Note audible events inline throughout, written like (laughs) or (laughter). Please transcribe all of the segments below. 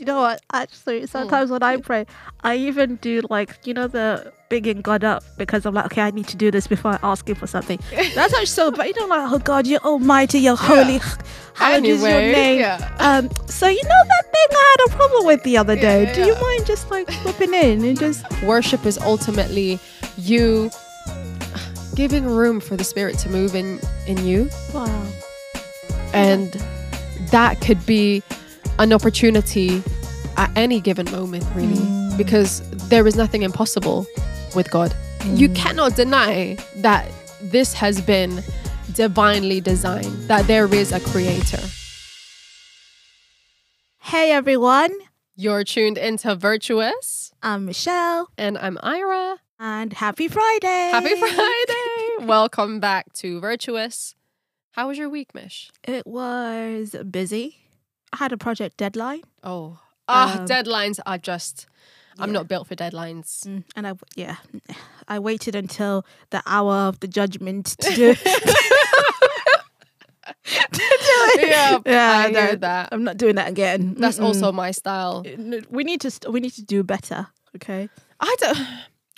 you know what? Actually, sometimes when I pray, I even do like you know the bigging God up because I'm like, okay, I need to do this before I ask Him for something. (laughs) That's actually so. But you know, like, oh God, you're Almighty, you're holy. Hallowed is your name. yeah. Um, so you know that thing I had a problem with the other day. Yeah, Do you mind just like slipping in and just (laughs) Worship is ultimately you giving room for the Spirit to move in in you, wow? and that could be an opportunity at any given moment, really, Mm. because there is nothing impossible with God. You Mm. cannot deny that this has been divinely designed, that there is a creator. Hey everyone, You're tuned into Virtuous, I'm Michelle, and I'm Ira. and happy Friday! Happy (laughs) Friday! Welcome back to Virtuous. How was your week, Mish? It was busy. I had a project deadline. Oh, ah, Um, deadlines are just. I'm yeah. not built for deadlines. Mm, and I yeah, I waited until the hour of the judgment to do. it. (laughs) Yeah, (laughs) yeah, I no, that. I'm not doing that again. That's Mm-mm. also my style. We need to st- we need to do better. Okay, I don't.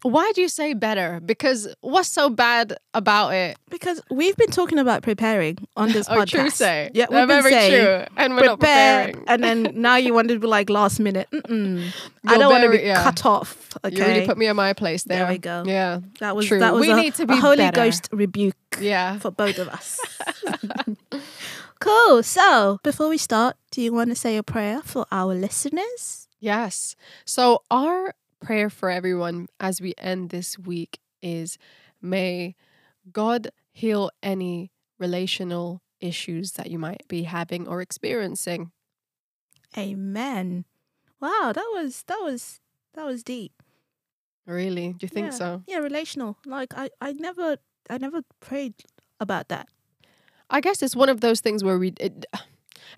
Why do you say better? Because what's so bad about it? because we've been talking about preparing on this (laughs) Oh, podcast. true say. Yeah, They're we've been very saying true. And we're not prepare, preparing. and then (laughs) now you want to be like last minute. Mm-mm. I don't want to be yeah. cut off. Okay, You really put me in my place there. There we go. Yeah. that was true. that was We a, need to be Holy better. Ghost rebuke. Yeah. for both of us. (laughs) cool. So, before we start, do you want to say a prayer for our listeners? Yes. So our prayer for everyone as we end this week is may God heal any relational issues that you might be having or experiencing. Amen. Wow, that was that was that was deep. Really? Do you think yeah. so? Yeah, relational. Like I I never I never prayed about that. I guess it's one of those things where we it,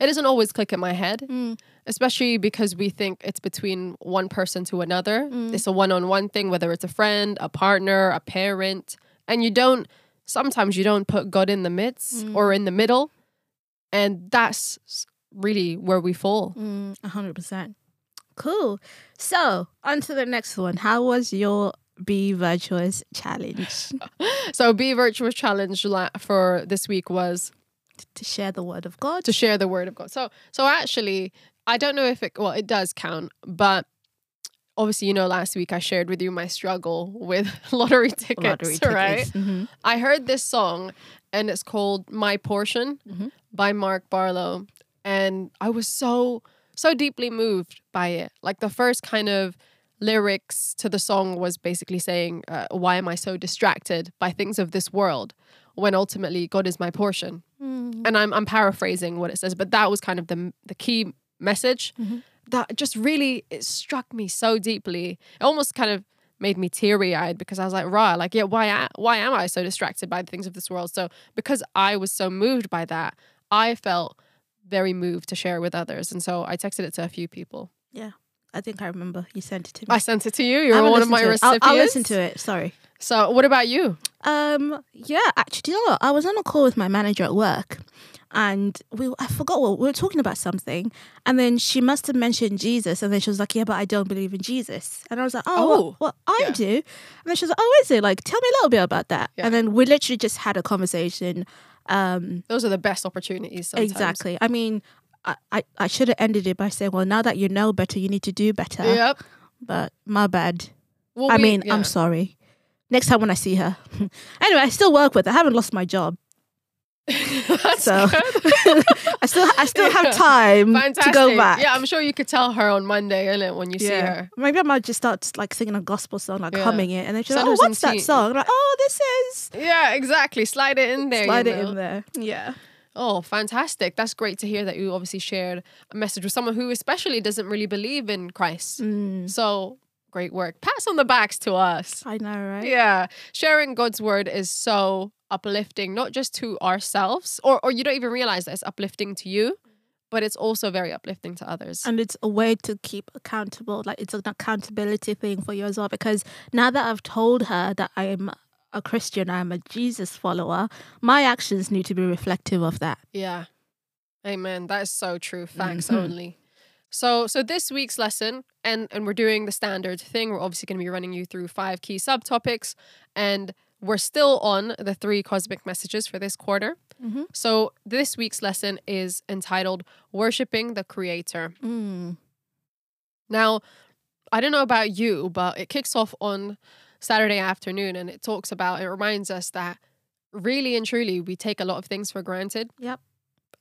it doesn't always click in my head, Mm, especially because we think it's between one person to another. Mm. It's a one-on-one thing whether it's a friend, a partner, a parent, and you don't sometimes you don't put God in the midst Mm. or in the middle. And that's really where we fall. mm, a hundred percent. Cool. So, on to the next one. How was your Be Virtuous challenge? (laughs) So, Be Virtuous Challenge la- for this week was to share the word of God. to share the word of God. So, so actually, I don't know if it well, it does count, but obviously, you know, last week I shared with you my struggle with (laughs) lottery tickets, Lottery right? tickets. Mhm. I heard this song, and it's called "My Portion" Mhm. by Mark Barlow, and I was so so deeply moved by it. Like the first kind of lyrics to the song was basically saying, uh, "Why am I so distracted by things of this world?" When ultimately God is my portion Mm. and I'm I'm paraphrasing what it says, but that was kind of the the key message Mhm. that just really it struck me so deeply. It almost kind of made me teary eyed because I was like, "Rah, like yeah, why why am I so distracted by the things of this world?" So because I was so moved by that, I felt very moved to share with others, and so I texted it to a few people. Yeah. I think I remember you sent it to me. I sent it to you. You're one of my it. I'll, recipients. I'll listen to it. Sorry. So, what about you? Um. Yeah. Actually, you know? I was on a call with my manager at work, and we I forgot what we were talking about something, and then she must have mentioned Jesus, and then she was like, "Yeah, but I don't believe in Jesus," and I was like, "Oh, Oh. well, well, I Yeah. do," and then she was like, "Oh, is it? Like, tell me a little bit about that." Yeah. And then we literally just had a conversation. Um. Those are the best opportunities. Sometimes. Exactly. I mean. I, I, I should have ended it by saying, well, now that you know better, you need to do better. Yep. But my bad. Well, I we- mean, yeah. I'm sorry. Next time when I see her. (laughs) anyway, I still work with her. I haven't lost my job. (laughs) So. (laughs) I still I still Yeah. have time Fantastic. to go back. Yeah, I'm sure you could tell her on Monday, innit, when you see her. Maybe I might just start like singing a gospel song, like Yeah. humming it, and then she's like, "Oh, what's that song?" I'm like, "Oh, this is." Yeah, exactly. Slide it in there. Slide it know. in there. Yeah. Oh, fantastic. That's great to hear that you obviously shared a message with someone who especially doesn't really believe in Christ. Mm, So great work. Pats on the backs to us. I know, right? Yeah. Sharing God's word is so uplifting, not just to ourselves, or, or you don't even realize that it's uplifting to you, but it's also very uplifting to others. And it's a way to keep accountable. Like it's an accountability thing for you as well. Because now that I've told her that I'm a Christian, I'm a Jesus follower, my actions need to be reflective of that. Yeah. Amen. That is so true. Facts Mhm. only. So so this week's lesson, and and we're doing the standard thing. We're obviously going to be running you through five key subtopics, and we're still on the three cosmic messages for this quarter. Mhm. So this week's lesson is entitled "Worshipping the Creator." Mm. Now, I don't know about you, but it kicks off on Saturday afternoon, and it talks about it reminds us that really and truly we take a lot of things for granted. Yep.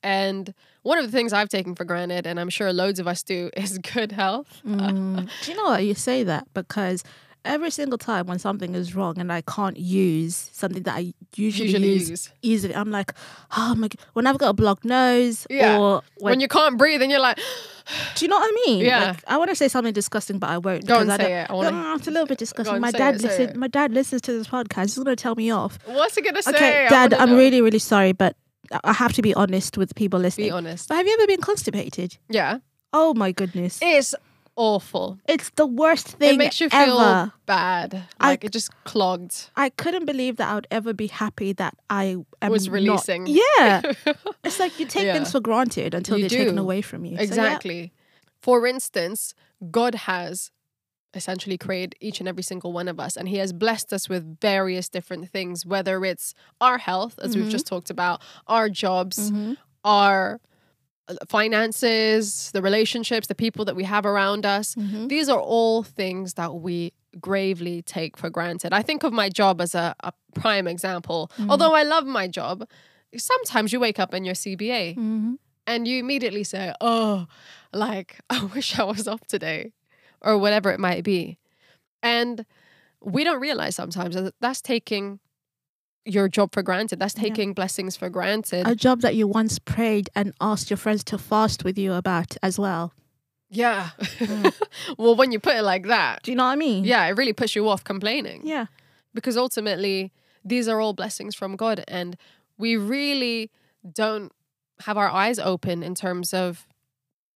And one of the things I've taken for granted, and I'm sure loads of us do, (laughs) is good health. Mm. Do you know what? You say that because every single time when something is wrong and I can't use something that I usually, Usually use, use. easily, I'm like, oh my god. When I've got a blocked nose, Yeah. or When, when, you can't breathe and you're like, (sighs) do you know what I mean? Yeah. Like, I want to say something disgusting, but I won't. Go and I say don't- it. I wanna- No, it's a little bit disgusting. My dad it, listen. My dad listens to this podcast. He's gonna tell me off. what's he gonna say? Okay, Dad, I'm know. really, really sorry, but I- I have to be honest with people listening. Be honest. But have you ever been constipated? Yeah. Oh my goodness, It's awful. it's the worst thing it makes you feel ever. bad. I- Like it just clogged. I couldn't believe that I would ever be happy that I am Was not- releasing. Yeah, (laughs) it's like you take Yeah. things for granted until You they're taken away from you. So, yeah. Exactly. For instance, God has essentially created each and every single one of us, and He has blessed us with various different things, whether it's our health, as we've Mhm. just talked about, our jobs, Mhm. our uh, finances, the relationships, the people that we have around us. Mhm. These are all things that we gravely take for granted. I think of my job as a, a prime example. Mm. Although I love my job, sometimes you wake up and you're CBA Mhm. and you immediately say, "Oh, like (laughs) I wish I was off today," or whatever it might be, and we don't realize sometimes that that's taking your job for granted. That's Yeah. taking blessings for granted. A job that you once prayed and asked your friends to fast with you about as well. yeah. Mm. (laughs) well, when you put it like that, Do you know what I mean? yeah, it really puts you off complaining. Yeah. because ultimately these are all blessings from God and we really don't have our eyes open in terms of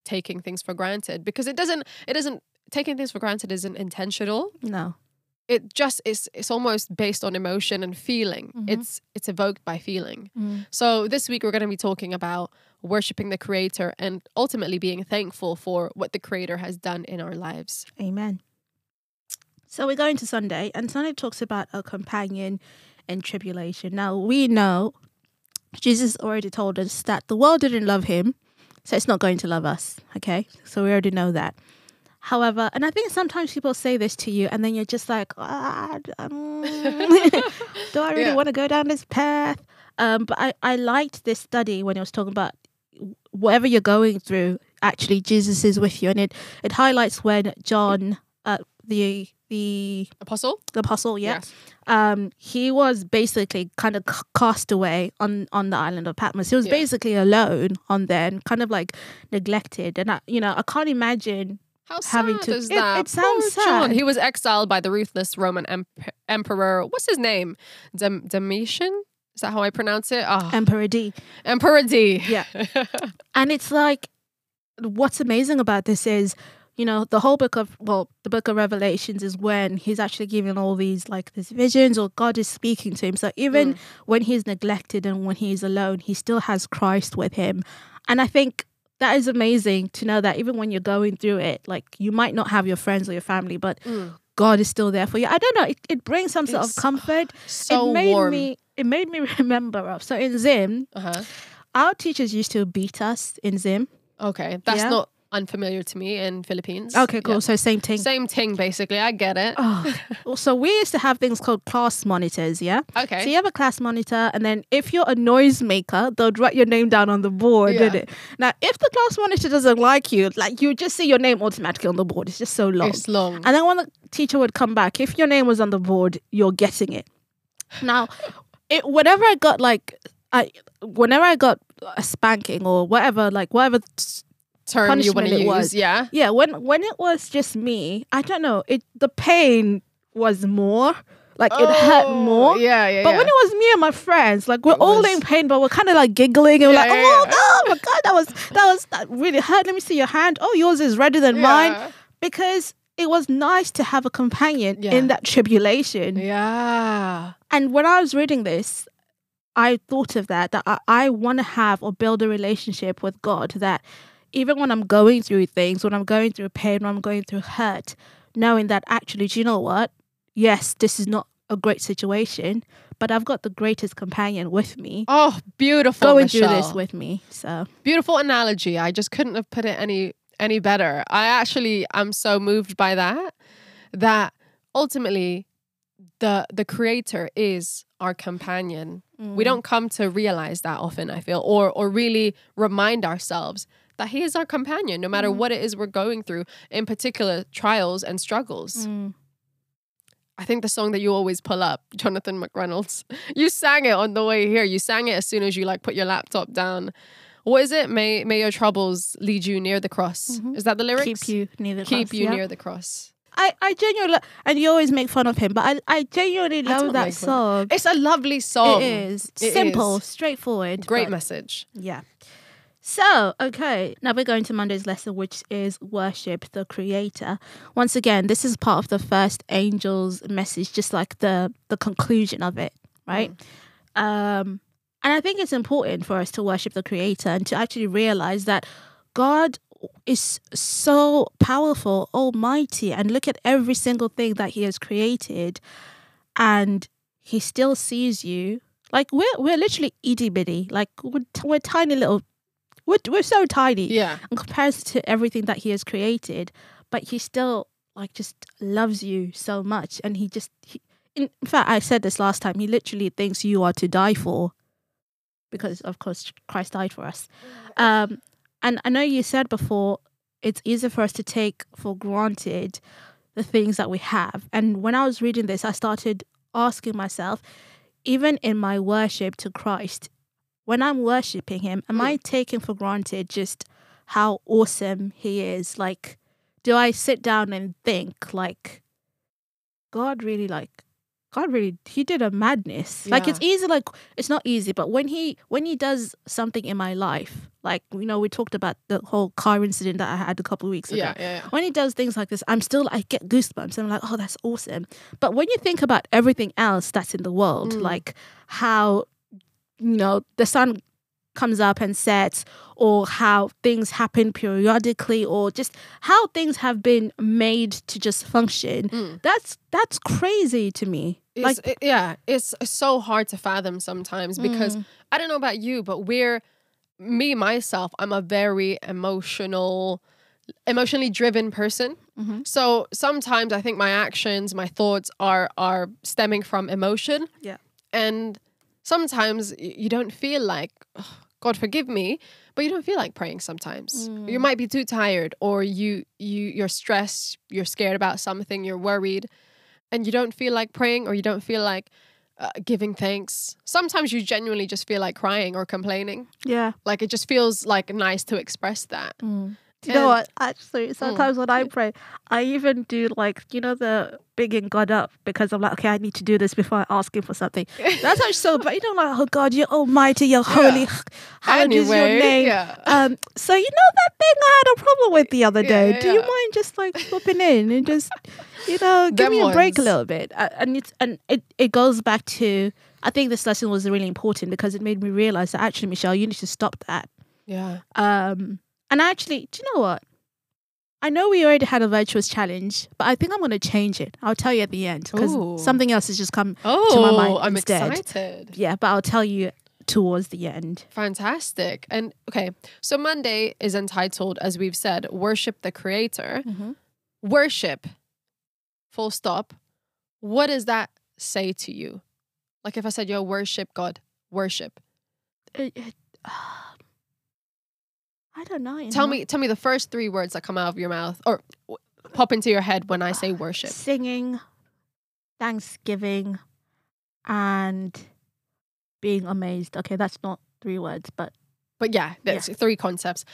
taking things for granted because it doesn't it doesn't taking things for granted isn't intentional No. it just is it's almost based on emotion and feeling Mhm. it's it's evoked by feeling Mm. so this week we're going to be talking about worshiping the creator and ultimately being thankful for what the creator has done in our lives Amen. So we're going to Sunday, and Sunday talks about a companion in tribulation. Now we know Jesus already told us that the world didn't love him, so it's not going to love us. Okay, so we already know that. However, and I think sometimes people say this to you, and then you're just like, ah, um, (laughs) (laughs) do I really Yeah. want to go down this path? Um, but I, I liked this study when it was talking about whatever you're going through, actually Jesus is with you, and it it highlights when John, uh, the the apostle the apostle, yeah, Yes. um, he was basically kind of cast away on on the island of Patmos. He was Yeah. basically alone on there and kind of like neglected. And I, you know, I can't imagine. How having sad to- is that? it sounds Poor John. sad. He was exiled by the ruthless Roman emp- emperor. What's his name? Dem- Domitian? Is that how I pronounce it? Ah, Emperor D. Emperor D. Yeah. (laughs) And it's like, what's amazing about this is, you know, the whole book of, well, the book of Revelations is when he's actually giving all these, like, these visions or God is speaking to him. So even Mm. when he's neglected and when he's alone, he still has Christ with him. And I think that is amazing to know that even when you're going through it, like, you might not have your friends or your family, but Mm. God is still there for you. I don't know. It, it brings some sort of (sighs) comfort. So it made warm. me. It made me (laughs) remember of. So in Zim, uh-huh. our teachers used to beat us in Zim. Okay, that's Yeah. not unfamiliar to me in Philippines. Okay, cool. Yeah. So same thing. Same thing, basically. I get it. Oh, so we used to have things called class monitors, yeah? Okay. So you have a class monitor, and then if you're a noise maker, they'll write your name down on the board, Yeah. did it? Now, if the class monitor doesn't like you, like you just see your name automatically on the board. It's just so long. It's long. And then when the teacher would come back, if your name was on the board, you're getting it. Now, it whenever I got like, I whenever I got a spanking or whatever, like whatever Term you want to use. was. Yeah. yeah when when it was just me i don't know it the pain was more like it hurt Oh, more Yeah, yeah. but yeah. when it was me and my friends like we're It all was- in pain but we're kind of like giggling and we're like yeah, oh, yeah. oh my god that was that was that really hurt let me see your hand oh yours is redder than mine because it was nice to have a companion Yeah. in that tribulation Yeah. and when i was reading this i thought of that that i, I want to have or build a relationship with god that even when I'm going through things, when I'm going through pain, when I'm going through hurt, knowing that actually, do you know what? Yes, this is not a great situation, but I've got the greatest companion with me. Oh, beautiful. going Michelle. through this with me. So beautiful analogy. I just couldn't have put it any any better. I actually am so moved by that that ultimately the the creator is our companion. We mm. don't come to realize that often, I feel, or or really remind ourselves that he is our companion no matter what it is we're going through, in particular trials and struggles. Mm. I think the song that you always pull up, Jonathan McReynolds, (laughs) you sang it on the way here. You sang it as soon as you like put your laptop down. What is it? May may your troubles lead you near the cross. Mhm. Is that the lyrics? keep you near the Keep cross, you yeah. near the cross. I, I genuinely and you always make fun of him, but I, I genuinely love don't that song. It's a lovely song. It is It simple, is. straightforward. Great message. Yeah. So, okay, now we're going to Monday's lesson, which is worship the Creator. Once again, this is part of the first angel's message, just like the the conclusion of it, right? Um, and I think it's important for us to worship the Creator and to actually realize that God is so powerful, almighty, and look at every single thing that He has created, and He still sees you. Like we're we're literally itty bitty, like we're, we're tiny little, we're we're so tiny Yeah. in comparison to everything that He has created, but He still like just loves you so much, and He just he, in fact I said this last time. He literally thinks you are to die for, because of course Christ died for us. Um, and I know you said before it's easy for us to take for granted the things that we have. And when I was reading this, I started asking myself, even in my worship to Christ, when I'm worshiping Him, am I taking for granted just how awesome He is? Like, do I sit down and think, like, God really, like, God really, He did a madness. Like, it's easy, like, it's not easy, but when He, when He does something in my life, like, you know, we talked about the whole car incident that I had a couple of weeks ago Yeah, yeah, yeah. when he does things like this, I'm still I get goosebumps. And I'm like, oh, that's awesome. But when you think about everything else that's in the world, Mm. like how you know the sun comes up and sets, or how things happen periodically, or just how things have been made to just function, Mm. that's that's crazy to me. It's, like, it- yeah, it's so hard to fathom sometimes because Mm. I don't know about you, but we're me myself. I'm a very emotional, emotionally driven person. Mhm. So sometimes I think my actions, my thoughts are are stemming from emotion. Yeah. and sometimes you don't feel like "Ugh, God forgive me, but you don't feel like praying sometimes. Mm. You might be too tired, or you you you're stressed, you're scared about something, you're worried, and you don't feel like praying, or you don't feel like uh, giving thanks. Sometimes you genuinely just feel like crying or complaining. yeah. Like it just feels like nice to express that. Mm. Do you know what? Actually, sometimes when I pray, I even do like you know the bigging God up because I'm like, okay, I need to do this before I ask Him for something. That's actually so. But you know, like, oh God, you're Almighty, you're holy. How is your Anyway, name? yeah. Um. So you know that thing I had a problem with the other day. yeah, do you mind just like swooping in and just you know (laughs) give Them me a break a little bit? And it's and it it goes back to. I think this lesson was really important because it made me realize that actually, Michelle, you need to stop that. Yeah. Um, and actually, do you know what? I know we already had a virtuous challenge, but I think I'm going to change it. I'll tell you at the end because something else has just come. Oh, my mind I'm instead. excited. Yeah, but I'll tell you towards the end. Fantastic. And okay, so Monday is entitled, as we've said, Worship the Creator. Mm-hmm. Worship, full stop. What does that say to you? Like if I said, yo, worship God, worship. It- it- uh, I don't know. Tell me, tell me the first three words that come out of your mouth or w- pop into your head when I say (sighs) worship. Singing, Thanksgiving, and being amazed. Okay, that's not three words, but But yeah, that's three concepts.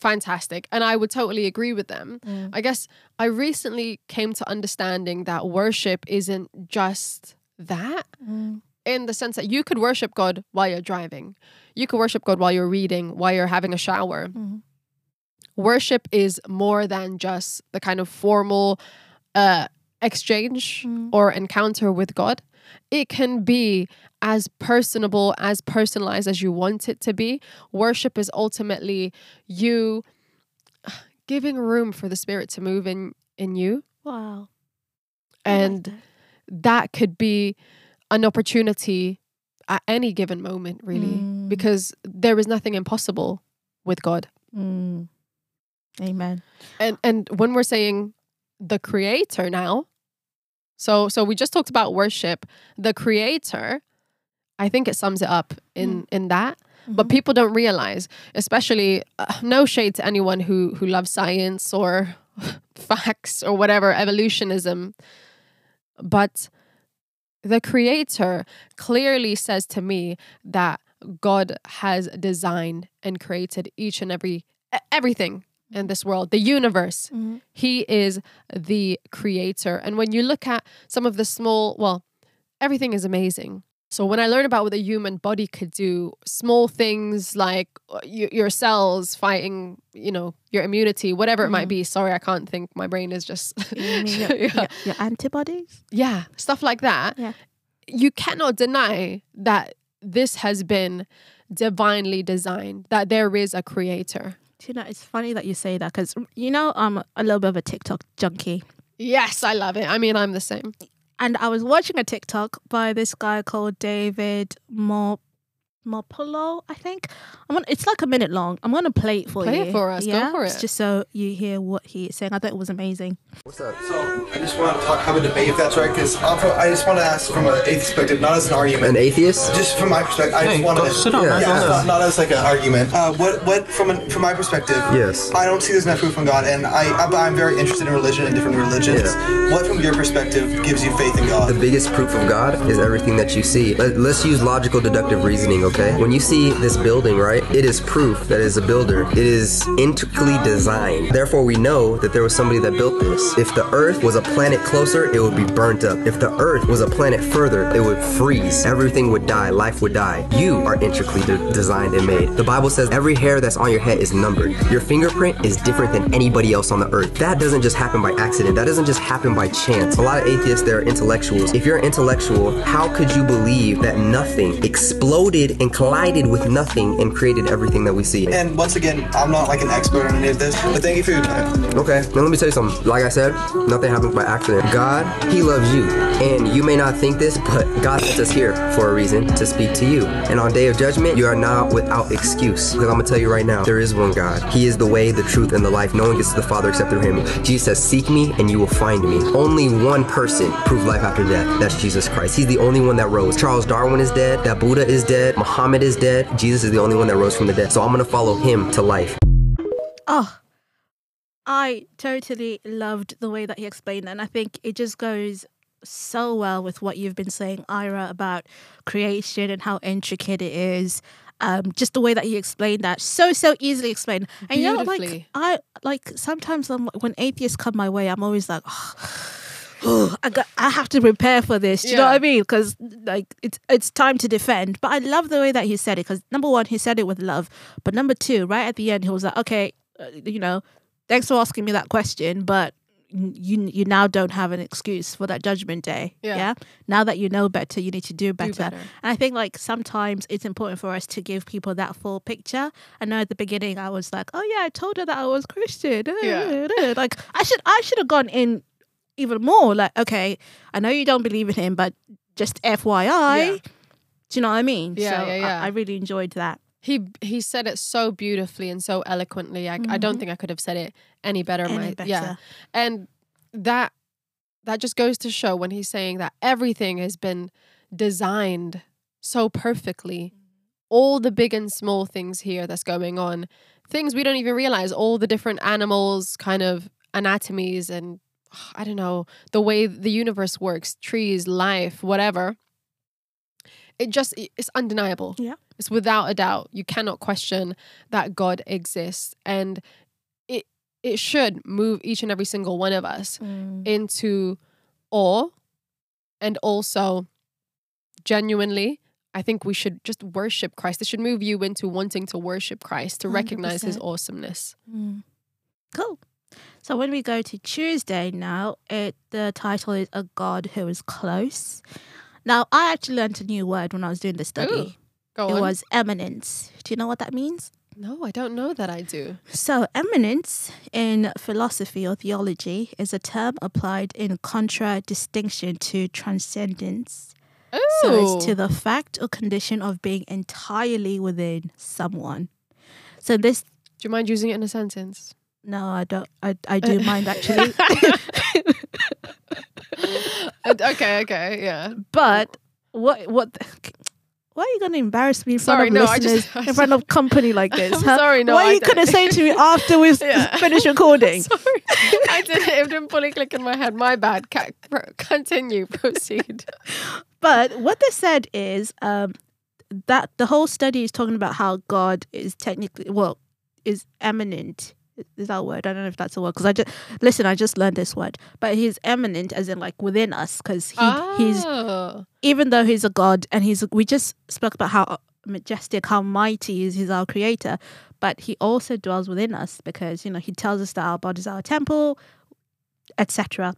Fantastic. And I would totally agree with them. I guess I recently came to understanding that worship isn't just that Mm. In the sense that you could worship God while you're driving. You could worship God while you're reading, while you're having a shower. Mhm. Worship is more than just the kind of formal uh, exchange Mm. or encounter with God. it can be as personable, as personalized as you want it to be. Worship is ultimately you (sighs) giving room for the spirit to move in in you Wow. and that could be an opportunity at any given moment really Mm. because there is nothing impossible with God. Mm. Amen. And and when we're saying the creator now, so so we just talked about worship, the creator, I think it sums it up in in that. But Mhm. people don't realize, especially uh, no shade to anyone who who loves science or (laughs) facts or whatever evolutionism, but the creator clearly says to me that God has designed and created each and every everything in this world, the universe. Mhm. He is the creator. And when you look at some of the small, well, everything is amazing. So when I learn about what the human body could do, small things like uh, your cells fighting, you know, your immunity, whatever it might Mhm. be. Sorry, I can't think. My brain is just (laughs) your, yeah. your antibodies? yeah, stuff like that. Yeah. You cannot deny that this has been divinely designed, that there is a creator. Do you know, it's funny that you say that because, you know, I'm a little bit of a TikTok junkie. Yes, I love it. I mean, I'm the same. And I was watching a TikTok by this guy called David Mo- Mopolo, I think. I'm gonna, it's like a minute long. I'm going to play it for Play you. Play it for us. Go Yeah? for It's. Just so you hear what he is saying. I thought it was amazing. What's up? So I just want to talk, have a debate if that's right, because I just want to ask from an atheist perspective, not as an argument. An atheist? Just from my perspective, I just want to sit down, man, Yeah, not, not as like an argument. Uh, what what from an, from my perspective? Yes. I don't see there's enough proof from God, and I I'm, I'm very interested in religion and different religions. What from your perspective gives you faith in God? The biggest proof of God is everything that you see. Let, us use logical deductive reasoning, okay? When you see this building, right, it is proof that is a builder. It is intricately designed. Therefore, we know that there was somebody that built this. If the earth was a planet closer, it would be burnt up. If the earth was a planet further, it would freeze. Everything would die. Life would die. You are intricately de- designed and made. The Bible says every hair that's on your head is numbered. Your fingerprint is different than anybody else on the earth. That doesn't just happen by accident. That doesn't just happen by chance. A lot of atheists, they're intellectuals. If you're an intellectual, how could you believe that nothing exploded and collided with nothing and created everything that we see? And once again, I'm not like an expert on any of this, but thank you for your time. Okay, now let me tell you something. Like I said, nothing happens by accident. God, He loves you. And you may not think this, but God sent us here for a reason to speak to you. And on day of judgment, you are not without excuse. Because I'm gonna tell you right now, there is one God. He is the way, the truth, and the life. No one gets to the Father except through Him. Jesus says, Seek me and you will find me. Only one person proved life after death. That's Jesus Christ. He's the only one that rose. Charles Darwin is dead. That Buddha is dead. Muhammad is dead. Jesus is the only one that rose from the dead. So I'm gonna follow him to life. Oh, I totally loved the way that he explained that. And I think it just goes so well with what you've been saying, Ira, about creation and how intricate it is. Um, just the way that he explained that, so so easily explained. And you know, like I like sometimes I'm, when atheists come my way, I'm always like, oh, (sighs) I got, I have to prepare for this. Do you know what I mean? Because like it's it's time to defend. But I love the way that he said it. Because number one, he said it with love. But number two, right at the end, he was like, okay, uh, you know, thanks for asking me that question, but you you now don't have an excuse for that judgment day. Yeah. Now that you know better, you need to do better. better. And I think like sometimes it's important for us to give people that full picture. I know at the beginning I was like, oh yeah, I told her that I was Christian. Yeah. (laughs) like I should I should have gone in even more. Like okay, I know you don't believe in him, but just FYI. Yeah. Do you know what I mean? Yeah, so yeah, I- yeah. I, really enjoyed that. He he said it so beautifully and so eloquently. I, I don't think I could have said it any better. Mm-hmm. Any my, better. Yeah, and that that just goes to show when he's saying that everything has been designed so perfectly. All the big and small things here that's going on, things we don't even realize. All the different animals, kind of anatomies, and (sighs) I don't know the way the universe works, trees, life, whatever. It just it's undeniable. Yeah. It's without a doubt. You cannot question that God exists. And it it should move each and every single one of us into awe and also genuinely I think we should just worship Christ. It should move you into wanting to worship Christ, to recognize his awesomeness. Mm. Cool. So when we go to Tuesday now, it the title is A God Who Is Close. Now, I actually learned a new word when I was doing the study. Ooh, it on. was immanence. Do you know what that means? no, I don't know that I do. So, immanence in philosophy or theology is a term applied in contradistinction to transcendence. So, it's to the fact or condition of being entirely within someone. So, this, Do you mind using it in a sentence? No, I don't, I, I do mind actually. (laughs) Uh, okay, okay, yeah. But what, what, why are you going to embarrass me in front Sorry, of no, listeners, just- in front of (laughs) company like this? Huh? sorry, no, What are you going to say to me (laughs) after we've Yeah. finished recording? Sorry, I didn't. It didn't fully click in my head. My bad. Continue. Proceed. But what they said is um, that the whole study is talking about how God is technically, well, is immanent. Is that a word? I don't know if that's a word because I just listen. I just learned this word, but he's immanent as in like within us because he, he's Oh. even though he's a god and he's we just spoke about how majestic, how mighty is he's our creator, but he also dwells within us because you know he tells us that our bodies are our temple, etc.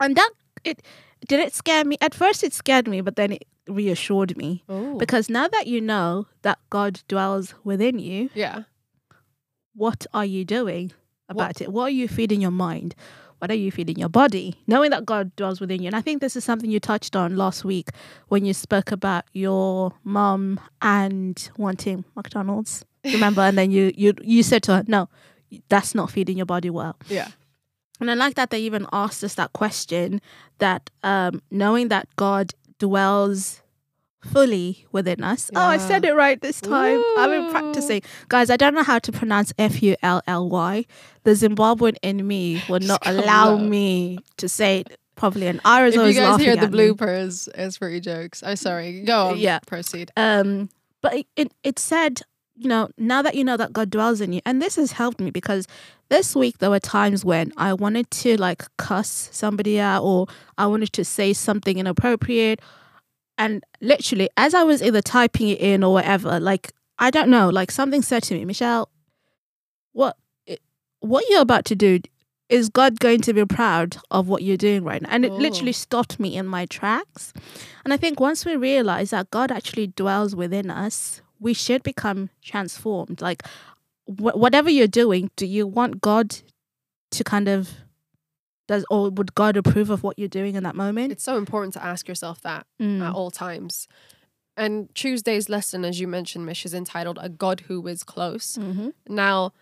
And that it did it scare me at first. It scared me, but then it reassured me Oh. because now that you know that God dwells within you, yeah. What are you doing about it? What are you feeding your mind? What are you feeding your body? Knowing that God dwells within you. And I think this is something you touched on last week when you spoke about your mum and wanting McDonald's. (laughs) Remember? and then you, you you said to her, No, that's not feeding your body well. Yeah. And I like that they even asked us that question that um, knowing that God dwells fully within us. Oh, I said it right this time. I've been practicing. Guys, I don't know how to pronounce F U L L Y. The Zimbabwean in me will not allow out. me to say it properly. And Ira's If you always guys laughing hear the at me. bloopers, it's for your jokes. I'm sorry. Go on. Yeah. Proceed. Um, but it, it, it said, you know, now that you know that God dwells in you, and this has helped me because this week there were times when I wanted to like cuss somebody out or I wanted to say something inappropriate. And literally, as I was either typing it in or whatever, like, I don't know, like something said to me, Michelle, what, what you're about to do, is God going to be proud of what you're doing right now? And it Oh. literally stopped me in my tracks. And I think once we realize that God actually dwells within us, we should become transformed. Like, wh- whatever you're doing, do you want God to kind of does or would God approve of what you're doing in that moment? It's so important to ask yourself that Mm. at all times. And Tuesday's lesson, as you mentioned, Mish, is entitled "A God Who Is Close." Mhm. Now,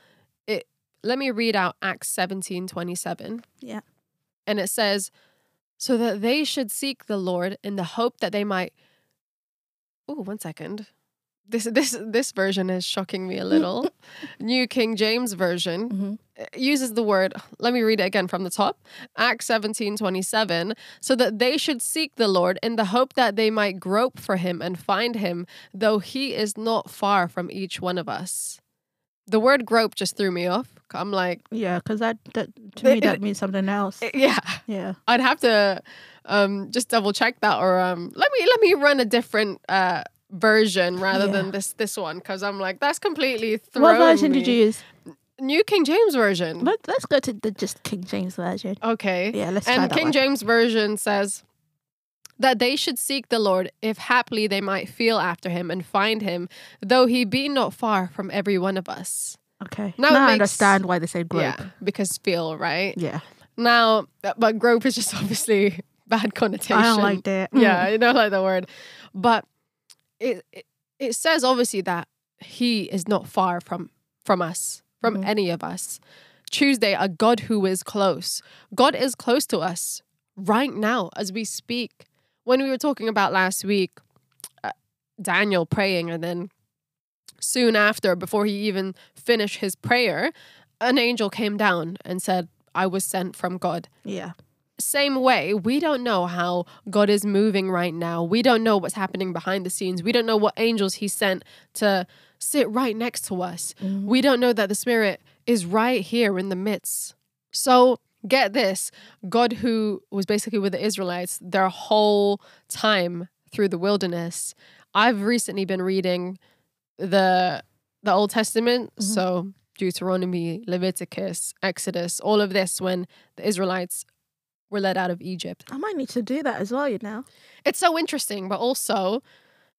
it let me read out Acts seventeen twenty seven. Yeah. and it says, "So that they should seek the Lord in the hope that they might." Oh, one second. This this this version is shocking me a little. (laughs) New King James version Mhm. uh, uses the word let me read it again from the top acts 17 27 so that they should seek the lord in the hope that they might grope for him and find him though he is not far from each one of us the word grope just threw me off i'm like Yeah, because that, that to me that (laughs) means something else. yeah Yeah. i'd have to um just double check that or um let me let me run a different uh version rather Yeah. than this this one because i'm like that's completely thrown What version did you use? new king james version Let, let's go to the just King James version. okay Yeah, let's try And King one. James Version says that they should seek the Lord if haply they might feel after him and find him, though he be not far from every one of us. Okay. Now Now, I makes- understand why they say grope. Yeah, because feel, right? Yeah. Now, but grope is just (laughs) obviously bad connotation. I don't like that. Yeah, Mm. you don't like the word. But it, it it says obviously that he is not far from from us, from Mhm. any of us. Tuesday, a God who is close. God is close to us right now as we speak. When we were talking about last week, uh, Daniel praying, and then soon after, before he even finished his prayer, an angel came down and said, I was sent from God Yeah. Same way, we don't know how God is moving right now. We don't know what's happening behind the scenes. We don't know what angels He sent to sit right next to us. Mm-hmm. We don't know that the Spirit is right here in the midst. So, get this God, who was basically with the Israelites their whole time through the wilderness. I've recently been reading the the Old Testament, mm-hmm. so Deuteronomy, Leviticus, Exodus, all of this when the Israelites were led out of Egypt. I might need to do that as well, you know. It's so interesting, but also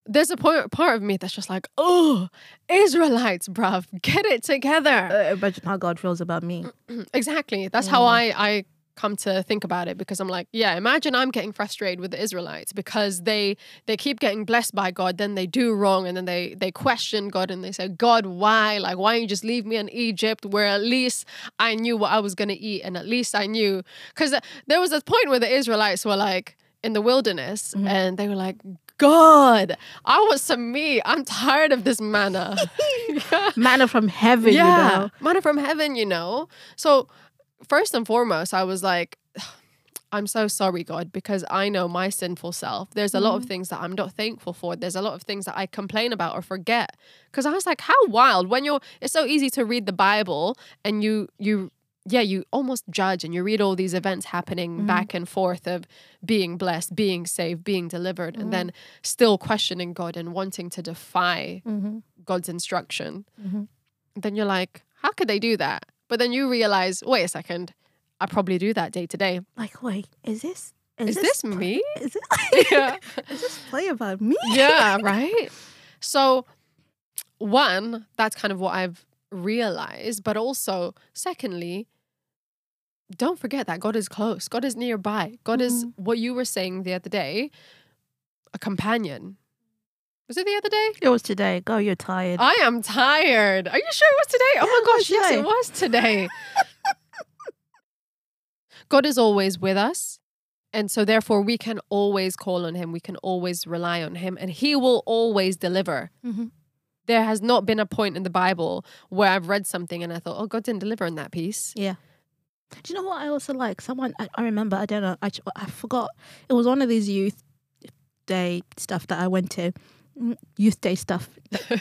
there's a point, part of me that's just like, oh, Israelites, bruv, get it together. Uh, imagine how God feels about me. (clears throat) exactly. That's how I, I come to think about it because I'm like, yeah, imagine I'm getting frustrated with the Israelites because they they keep getting blessed by God, then they do wrong, and then they they question God and they say, God, why? Like, why don't you just leave me in Egypt where at least I knew what I was gonna eat and at least I knew because there was a point where the Israelites were like in the wilderness mm-hmm. and they were like, God, I want some meat. I'm tired of this manna. yeah. (laughs) Manna from heaven, you know. manna from heaven, you know. So first and foremost, I was like, (sighs) I'm so sorry, God, because I know my sinful self. There's a lot of mm-hmm. things that I'm not thankful for. There's a lot of things that I complain about or forget. Because I was like, how wild when you're. It's so easy to read the Bible and you you yeah you almost judge and you read all these events happening mm-hmm. back and forth of being blessed, being saved, being delivered, and mm-hmm. then still questioning God and wanting to defy Mm-hmm. God's instruction. Then you're like, how could they do that? But then you realize, wait a second, I probably do that day to day. Like, wait, is this Is this me? Is it? (laughs) Yeah. is this play about me? yeah, (laughs) right? So, one, that's kind of what I've realized. But also, secondly, don't forget that God is close, God is nearby. God is mm-hmm. what you were saying the other day a companion. Was it the other day? It was today. Go, you're tired. I am tired. Are you sure it was today? Oh Yeah, my it gosh, yes, today. it was today. (laughs) God is always with us. And so, therefore, we can always call on Him. We can always rely on Him, and He will always deliver. Mhm. There has not been a point in the Bible where I've read something and I thought, oh, God didn't deliver on that piece. Yeah. Do you know what I also like? Someone I, I remember. I don't know. I I forgot. It was one of these youth day stuff that I went to. Youth day stuff.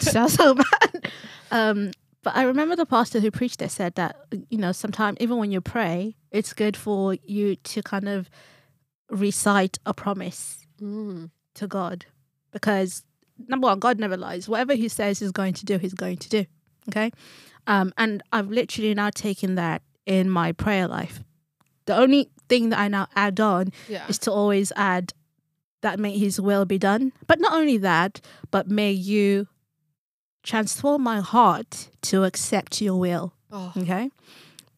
Sounds so bad. Um, but I remember the pastor who preached there said that you know sometimes even when you pray, it's good for you to kind of recite a promise Mm. to God because number one, God never lies. Whatever He says He's going to do, He's going to do. Okay, um, and I've literally now taken that in my prayer life. The only thing that I now add on Yeah. is to always add that may His will be done. But not only that, but may you transform my heart to accept Your will. Oh, Okay.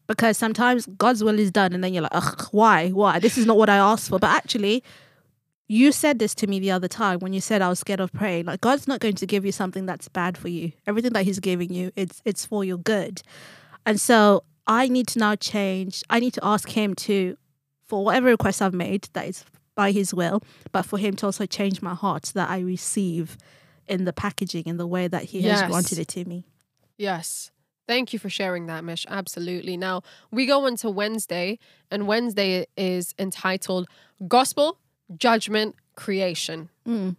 Because sometimes God's will is done, and then you're like, Ugh, why? Why? This is not what I asked for. But actually, you said this to me the other time when you said I was scared of praying. Like God's not going to give you something that's bad for you. Everything that He's giving you, it's it's for your good. And so I need to now change. I need to ask Him to, for whatever request I've made, that is by His will, but for Him to also change my heart that I receive in the packaging in the way that He Yes. has granted it to me. Yes. Thank you for sharing that, Mish. Absolutely. Now, we go into Wednesday, and Wednesday is entitled Gospel, Judgment, Creation. Mm.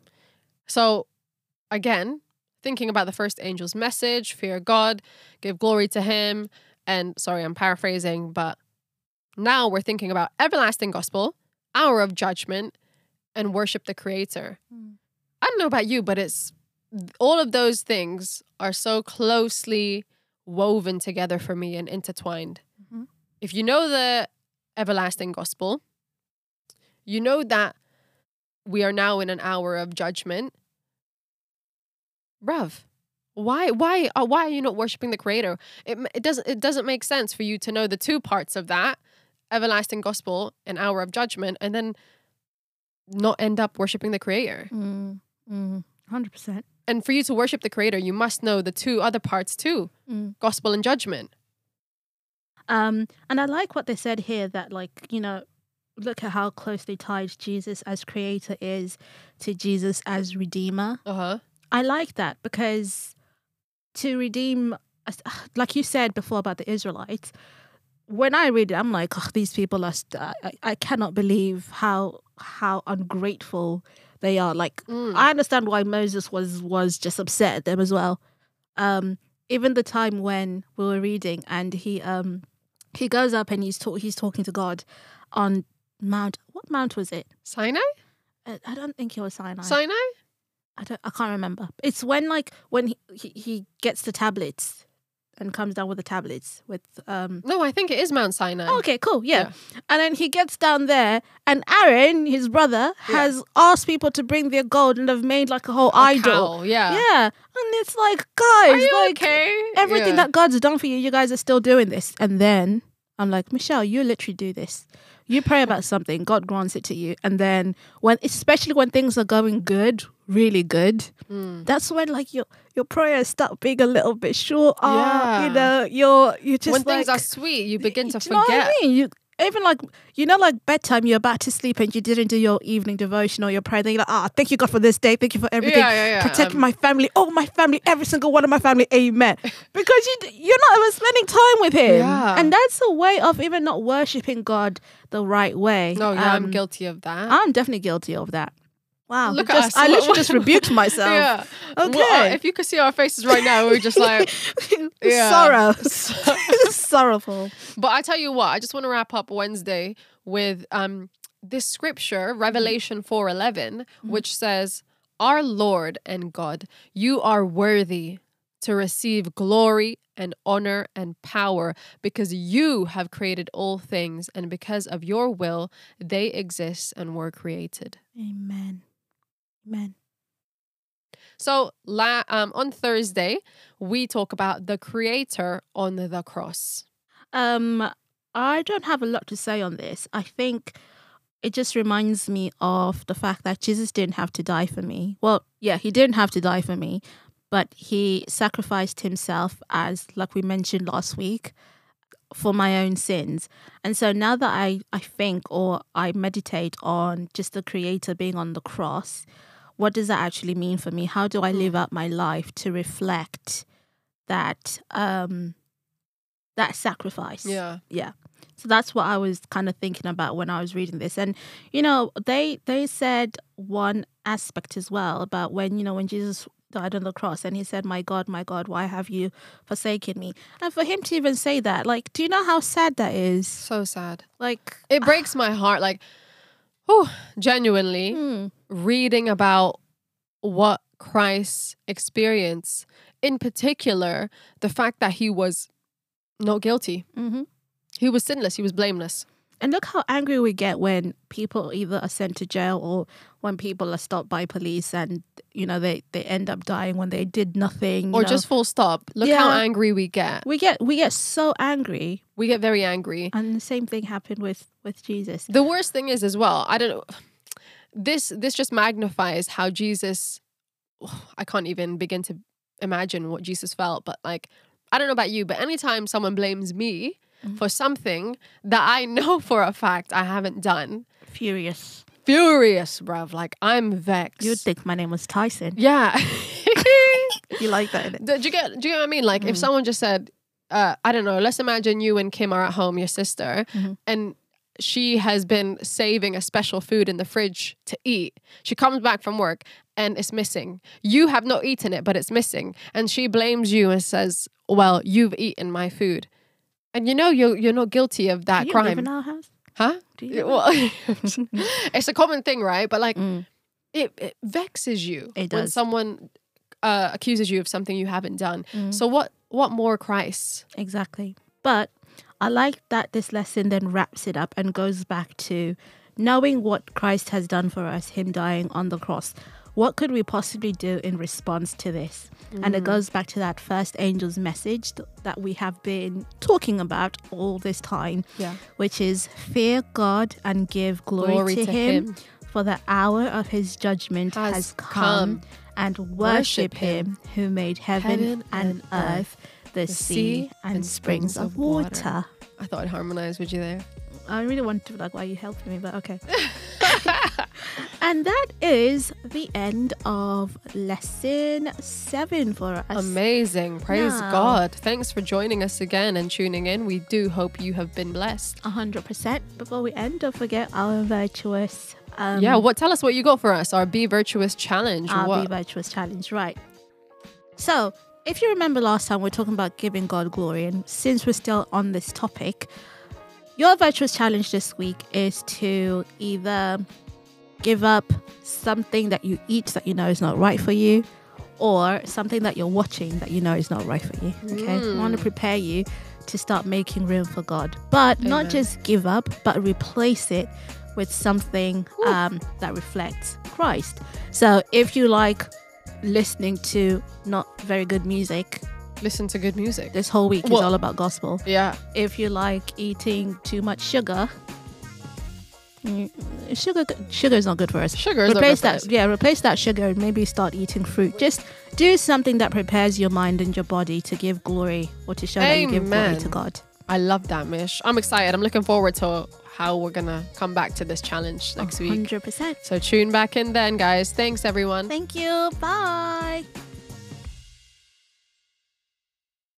So, again, thinking about the first angel's message fear God, give glory to Him. And sorry, I'm paraphrasing, but now we're thinking about everlasting gospel, hour of judgment, and worship the Creator. Mm. I don't know about you, but it's all of those things are so closely woven together for me and intertwined. Mhm. If you know the everlasting gospel, you know that we are now in an hour of judgment. Bruv, why why uh, why are you not worshiping the creator? It, it doesn't it doesn't make sense for you to know the two parts of that, everlasting gospel and hour of judgment and then not end up worshiping the creator. Mm, mm, 100%. And for you to worship the creator, you must know the two other parts too, Mm. gospel and judgment. Um, and I like what they said here that, like, you know, look at how closely tied Jesus as creator is to Jesus as redeemer. Uh-huh. I like that because to redeem, (sighs) like you said before about the Israelites, when I read it, I'm like, oh, these people are. St- I, I cannot believe how how ungrateful they are. Like, Mm. I understand why Moses was was just upset at them as well. Um, even the time when we were reading and he um he goes up and he's talk he's talking to God on Mount what mount was it? Sinai? Uh, I don't think it was Sinai. Sinai? I don't I can't remember. It's when like when he he, he gets the tablets and comes down with the tablets with um No, I think it is Mount Sinai. Okay, cool. Yeah. And then he gets down there, and Aaron, his brother, has asked people to bring their gold and have made like a whole idol. cow, yeah. Yeah. And it's like, guys, Are you like okay? everything Yeah. that God's done for you, you guys are still doing this. And then I'm like, Michelle, you literally do this. You pray about something, God grants it to you. And then when especially when things are going good, really good, Mm. that's when like your your prayers start being a little bit short. Yeah. You know, you're you just when like, things are sweet, you begin to do you know what forget. I mean? You even like you know, like bedtime, you're about to sleep and you didn't do your evening devotion or your prayer. Then you're like, ah, thank you God for this day. Thank you for everything. Yeah, yeah, yeah. Protect Um, my family. Oh, my family, every single one of my family. Amen. (laughs) because you you're not even spending time with Him, Yeah. and that's a way of even not worshiping God the right way. No, yeah, I'm Um, guilty of that. I'm definitely guilty of that. Wow, Look I at us. I (laughs) literally just rebuked myself. yeah. Okay. Well, uh, if you could see our faces right now, we're just like. (laughs) Yeah. Sorrow, (laughs) sorrowful. But I tell you what, I just want to wrap up Wednesday with um this scripture, Revelation 4:11, which says, "Our Lord and God, you are worthy to receive glory and honor and power because you have created all things and because of your will they exist and were created." Amen. Amen. So, la- um, on Thursday, we talk about the creator on the cross. Um, I don't have a lot to say on this. I think it just reminds me of the fact that Jesus didn't have to die for me. Well, yeah, he didn't have to die for me, but he sacrificed himself as like we mentioned last week for my own sins. And so now that I I think or I meditate on just the creator being on the cross, what does that actually mean for me? How do I live out my life to reflect that um that sacrifice? Yeah. yeah so that's what i was kind of thinking about when i was reading this and you know they they said one aspect as well about when you know when jesus died on the cross and he said my god my god why have you forsaken me and for him to even say that like do you know how sad that is So sad. like It breaks (sighs) my heart. Like, oh, genuinely hmm, reading about what Christ experienced, in particular, the fact that he was not guilty. mhm. He was sinless. He was blameless. And look how angry we get when people either are sent to jail or when people are stopped by police and you know they they end up dying when they did nothing Or know. just full stop. Look how angry we get. we get we get so angry We get very angry. and the same thing happened with with jesus The worst thing is as well, I don't know. This this just magnifies how Jesus I can't even begin to imagine what Jesus felt, but like I don't know about you, but anytime someone blames me Mhm. for something that I know for a fact I haven't done, furious furious, bruv. Like I'm vexed. you'd think my name was tyson yeah. (laughs) you like that innit? do you get do you get what I mean? Like if Mhm. someone just said, uh, I don't know, let's imagine you and Kim are at home, your sister, Mhm. and she has been saving a special food in the fridge to eat. She comes back from work and it's missing. You have not eaten it, but it's missing. And she blames you and says, Well, you've eaten my food. And you know you're you're not guilty of that Do you live crime. in our house huh? do you Well, (laughs) (laughs) it's a common thing, right? But like Mm. it, it vexes you It when someone uh, accuses you of something you haven't done. Mm. So what what more Christ? exactly but i like that this lesson then wraps it up and goes back to knowing what christ has done for us him dying on the cross what could we possibly do in response to this and Mm. it goes back to that first angel's message th- that we have been talking about all this time Yeah. which is fear god and give glory, to, him, for the hour of his judgment Has has, come, come. and Worship him. him who made heaven, Heaven and and earth, the, the sea and, and springs, springs of of water. water. I thought I'd harmonize with you there. I really want to be like, why are you helping me? But okay. (laughs) (laughs) and that is the end of lesson seven for us. Amazing. Praise Now- God. Thanks for joining us again and tuning in. We do hope you have been blessed. A hundred percent. Before we end, don't forget our virtuous. Um, yeah, what tell us what you got for us? Our Be Virtuous challenge. our what? Be Virtuous challenge, right? So, if you remember last time, we are talking about giving God glory, and since we're still on this topic, your virtuous challenge this week is to either give up something that you eat that you know is not right for you, or something that you're watching that you know is not right for you. Okay, I want to prepare you to start making room for God, but not just give up, but replace it with something um, that reflects Christ. So if you like listening to not very good music, Listen to good music. this whole week is all about gospel. Yeah. If you like eating too much sugar, sugar sugar is not good for us. Sugar is not replace good that. us. Yeah, replace that sugar and maybe start eating fruit. Just do something that prepares your mind and your body to give glory or to show that you give glory to God. I love that, Mish. I'm excited. I'm looking forward to how we're gonna come back to this challenge next week. Hundred percent. So tune back in then, guys. Thanks, everyone. Thank you. Bye.